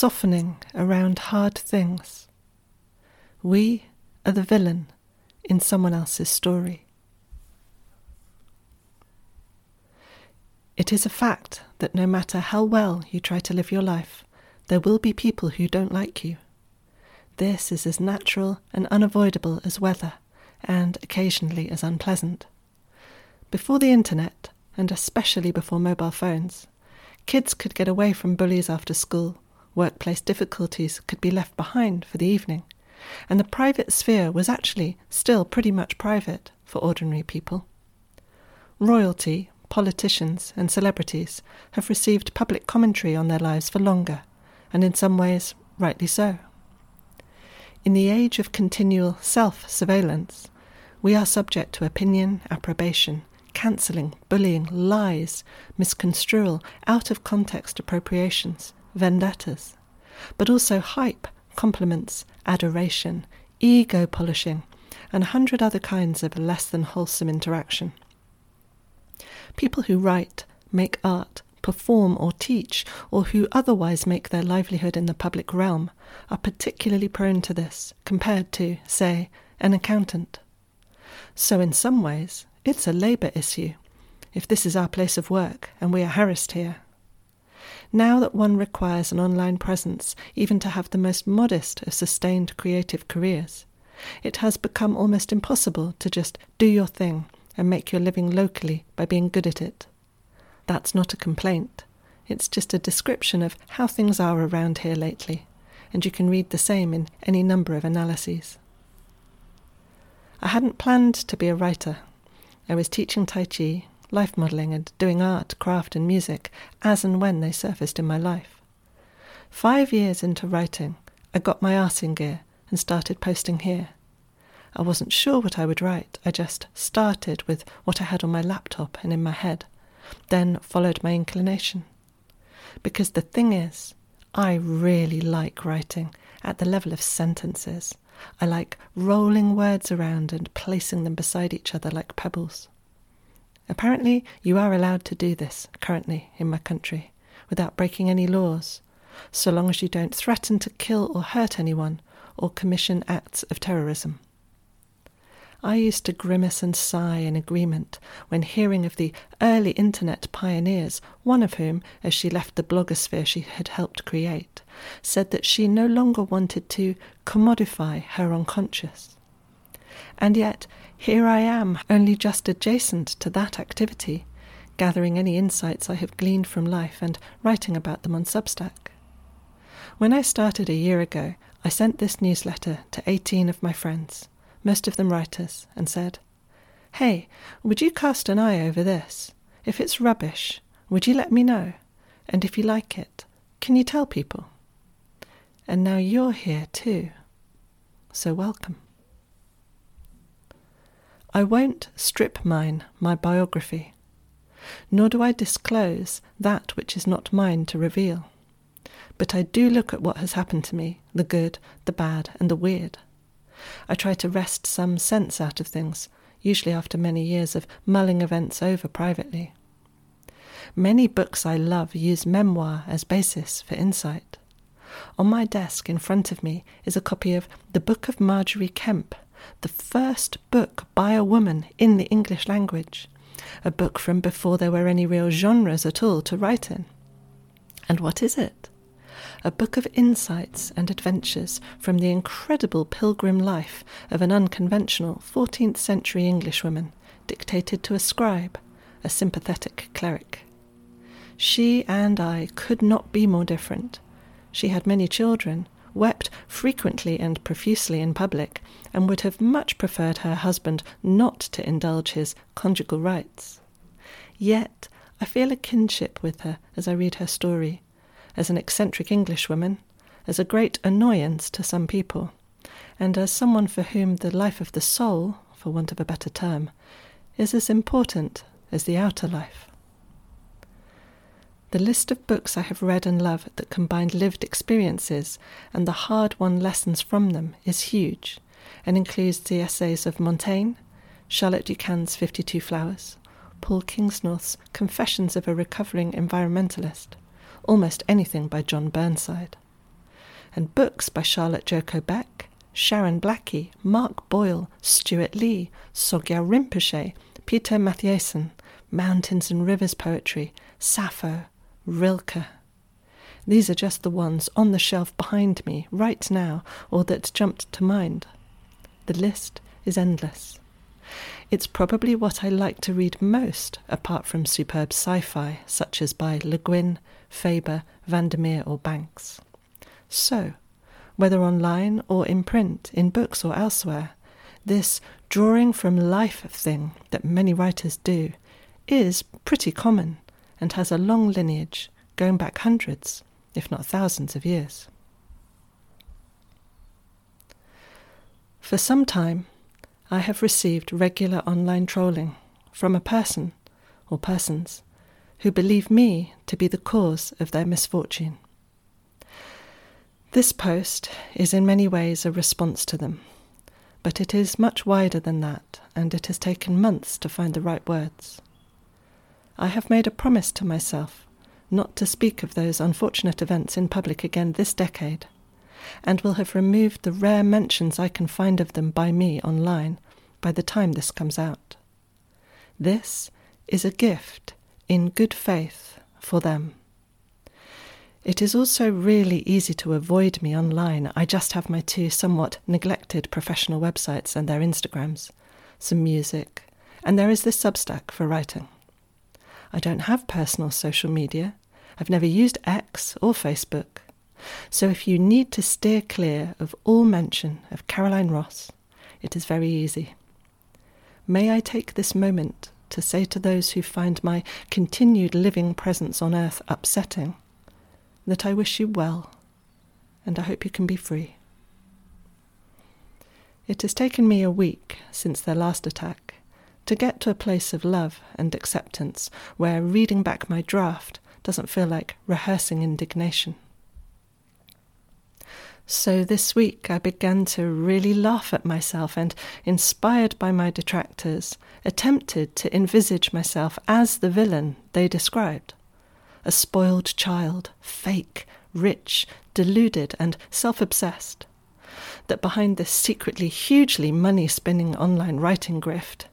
softening around hard things. We are the villain in someone else's story. It is a fact that no matter how well you try to live your life, there will be people who don't like you. This is as natural and unavoidable as weather, and occasionally as unpleasant. Before the internet, and especially before mobile phones, kids could get away from bullies after school, workplace difficulties could be left behind for the evening, and the private sphere was actually still pretty much private for ordinary people. Royalty politicians, and celebrities have received public commentary on their lives for longer, and in some ways, rightly so. In the age of continual self surveillance, we are subject to opinion, approbation, cancelling, bullying, lies, misconstrual, out of context appropriations, vendettas, but also hype, compliments, adoration, ego polishing, and a hundred other kinds of less than wholesome interaction. People who write, make art, perform or teach, or who otherwise make their livelihood in the public realm, are particularly prone to this compared to, say, an accountant. So, in some ways, it's a labour issue, if this is our place of work and we are harassed here. Now that one requires an online presence even to have the most modest of sustained creative careers, it has become almost impossible to just do your thing and make your living locally by being good at it. That's not a complaint. It's just a description of how things are around here lately, and you can read the same in any number of analyses. I hadn't planned to be a writer. I was teaching Tai Chi, life modelling, and doing art, craft, and music as and when they surfaced in my life. Five years into writing, I got my arse in gear and started posting here. I wasn't sure what I would write. I just started with what I had on my laptop and in my head, then followed my inclination. Because the thing is, I really like writing at the level of sentences. I like rolling words around and placing them beside each other like pebbles. Apparently, you are allowed to do this currently in my country without breaking any laws, so long as you don't threaten to kill or hurt anyone or commission acts of terrorism. I used to grimace and sigh in agreement when hearing of the early internet pioneers, one of whom, as she left the blogosphere she had helped create, said that she no longer wanted to commodify her unconscious. And yet, here I am, only just adjacent to that activity, gathering any insights I have gleaned from life and writing about them on Substack. When I started a year ago, I sent this newsletter to 18 of my friends most of them writers, and said, Hey, would you cast an eye over this? If it's rubbish, would you let me know? And if you like it, can you tell people? And now you're here too. So welcome. I won't strip mine my biography, nor do I disclose that which is not mine to reveal. But I do look at what has happened to me the good, the bad, and the weird I try to wrest some sense out of things, usually after many years of mulling events over privately. Many books I love use memoir as basis for insight. On my desk in front of me is a copy of The Book of Margery Kempe, the first book by a woman in the English language, a book from before there were any real genres at all to write in. And what is it? a book of insights and adventures from the incredible pilgrim life of an unconventional 14th century Englishwoman, dictated to a scribe, a sympathetic cleric. She and I could not be more different. She had many children, wept frequently and profusely in public, and would have much preferred her husband not to indulge his conjugal rights. Yet I feel a kinship with her as I read her story as an eccentric Englishwoman, as a great annoyance to some people, and as someone for whom the life of the soul, for want of a better term, is as important as the outer life. The list of books I have read and loved that combine lived experiences and the hard won lessons from them is huge and includes the essays of Montaigne, Charlotte Fifty Two Flowers, Paul Kingsnorth's Confessions of a Recovering Environmentalist, almost anything by John Burnside. and books by Charlotte Joko Beck, Sharon Blackie, Mark Boyle, Stuart Lee, Sogyal Rinpoche, Peter Matthiessen, Mountains and Rivers poetry, Sappho, Rilke. These are just the ones on the shelf behind me right now or that jumped to mind. The list is endless. It's probably what I like to read most, apart from superb sci fi such as by Le Guin, Faber, Vandermeer, or Banks. So, whether online or in print, in books or elsewhere, this drawing from life thing that many writers do is pretty common and has a long lineage going back hundreds, if not thousands of years. For some time, I have received regular online trolling from a person or persons who believe me to be the cause of their misfortune. This post is in many ways a response to them, but it is much wider than that, and it has taken months to find the right words. I have made a promise to myself not to speak of those unfortunate events in public again this decade, and will have removed the rare mentions I can find of them by me online by the time this comes out. This is a gift in good faith for them. It is also really easy to avoid me online. I just have my two somewhat neglected professional websites and their Instagrams, some music, and there is this Substack for writing. I don't have personal social media. I've never used X or Facebook. So if you need to steer clear of all mention of Caroline Ross, it is very easy. May I take this moment to say to those who find my continued living presence on earth upsetting that I wish you well and I hope you can be free. It has taken me a week since their last attack to get to a place of love and acceptance where reading back my draft doesn't feel like rehearsing indignation. So this week I began to really laugh at myself and, inspired by my detractors, attempted to envisage myself as the villain they described. A spoiled child, fake, rich, deluded, and self obsessed. That behind this secretly hugely money spinning online writing grift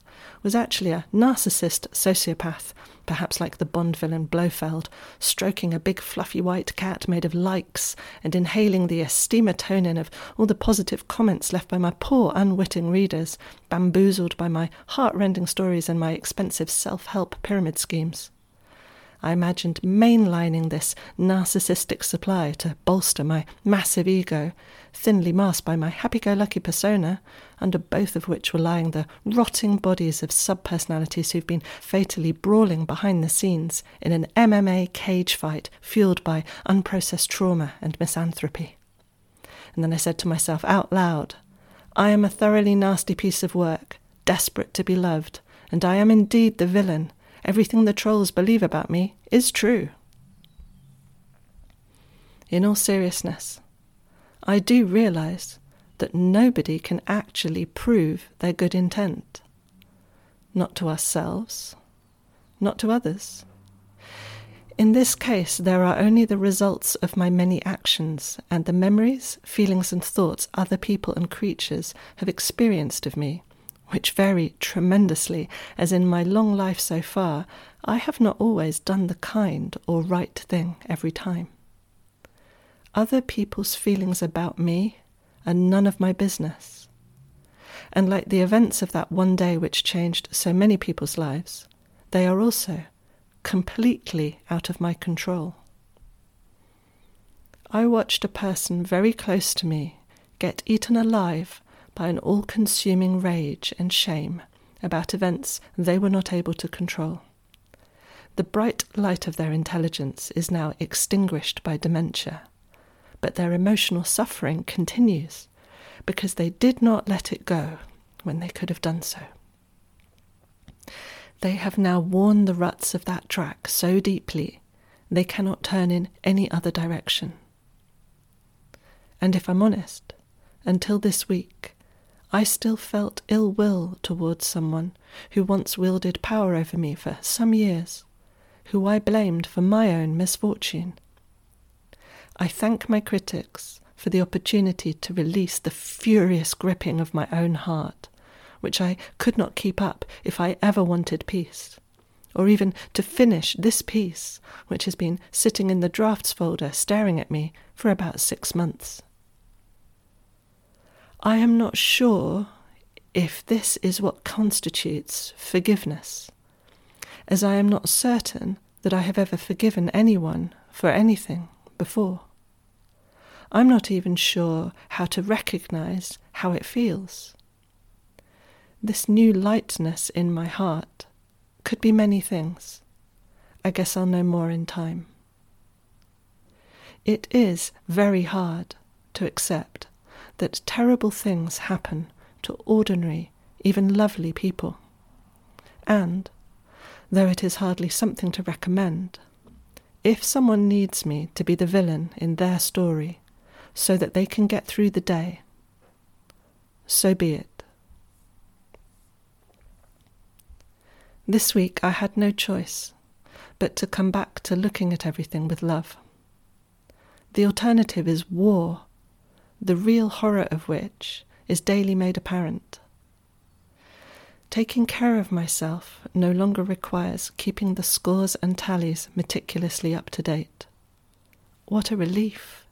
was actually a narcissist sociopath perhaps like the Bond villain Blofeld, stroking a big fluffy white cat made of likes and inhaling the estimatonin of all the positive comments left by my poor unwitting readers, bamboozled by my heart-rending stories and my expensive self-help pyramid schemes. I imagined mainlining this narcissistic supply to bolster my massive ego, thinly masked by my happy go lucky persona, under both of which were lying the rotting bodies of subpersonalities who've been fatally brawling behind the scenes in an MMA cage fight fueled by unprocessed trauma and misanthropy. And then I said to myself out loud, I am a thoroughly nasty piece of work, desperate to be loved, and I am indeed the villain everything the trolls believe about me is true. In all seriousness, I do realize that nobody can actually prove their good intent. Not to ourselves, not to others. In this case, there are only the results of my many actions and the memories, feelings, and thoughts other people and creatures have experienced of me which vary tremendously, as in my long life so far, I have not always done the kind or right thing every time. Other people's feelings about me are none of my business. And like the events of that one day which changed so many people's lives, they are also completely out of my control. I watched a person very close to me get eaten alive by an all consuming rage and shame about events they were not able to control. The bright light of their intelligence is now extinguished by dementia, but their emotional suffering continues because they did not let it go when they could have done so. They have now worn the ruts of that track so deeply they cannot turn in any other direction. And if I'm honest, until this week, I still felt ill will towards someone who once wielded power over me for some years, who I blamed for my own misfortune. I thank my critics for the opportunity to release the furious gripping of my own heart, which I could not keep up if I ever wanted peace, or even to finish this piece, which has been sitting in the drafts folder staring at me for about six months. I am not sure if this is what constitutes forgiveness, as I am not certain that I have ever forgiven anyone for anything before. I'm not even sure how to recognize how it feels. This new lightness in my heart could be many things. I guess I'll know more in time. It is very hard to accept that terrible things happen to ordinary, even lovely people. And, though it is hardly something to recommend, if someone needs me to be the villain in their story, so that they can get through the day. So be it. This week I had no choice but to come back to looking at everything with love. The alternative is war, the real horror of which is daily made apparent. Taking care of myself no longer requires keeping the scores and tallies meticulously up to date. What a relief!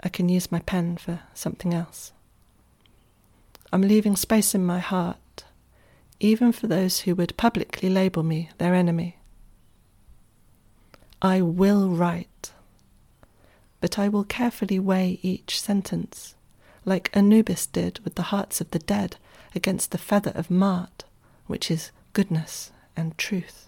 I can use my pen for something else. I'm leaving space in my heart, even for those who would publicly label me their enemy. I will write, but I will carefully weigh each sentence, like Anubis did with the hearts of the dead against the feather of Maat, which is goodness and truth.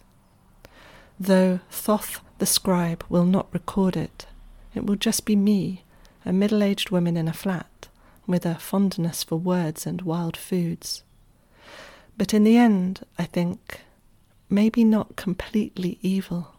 Though Thoth the scribe will not record it, it will just be me a middle aged woman in a flat, with a fondness for words and wild foods. But in the end, I think, maybe not completely evil.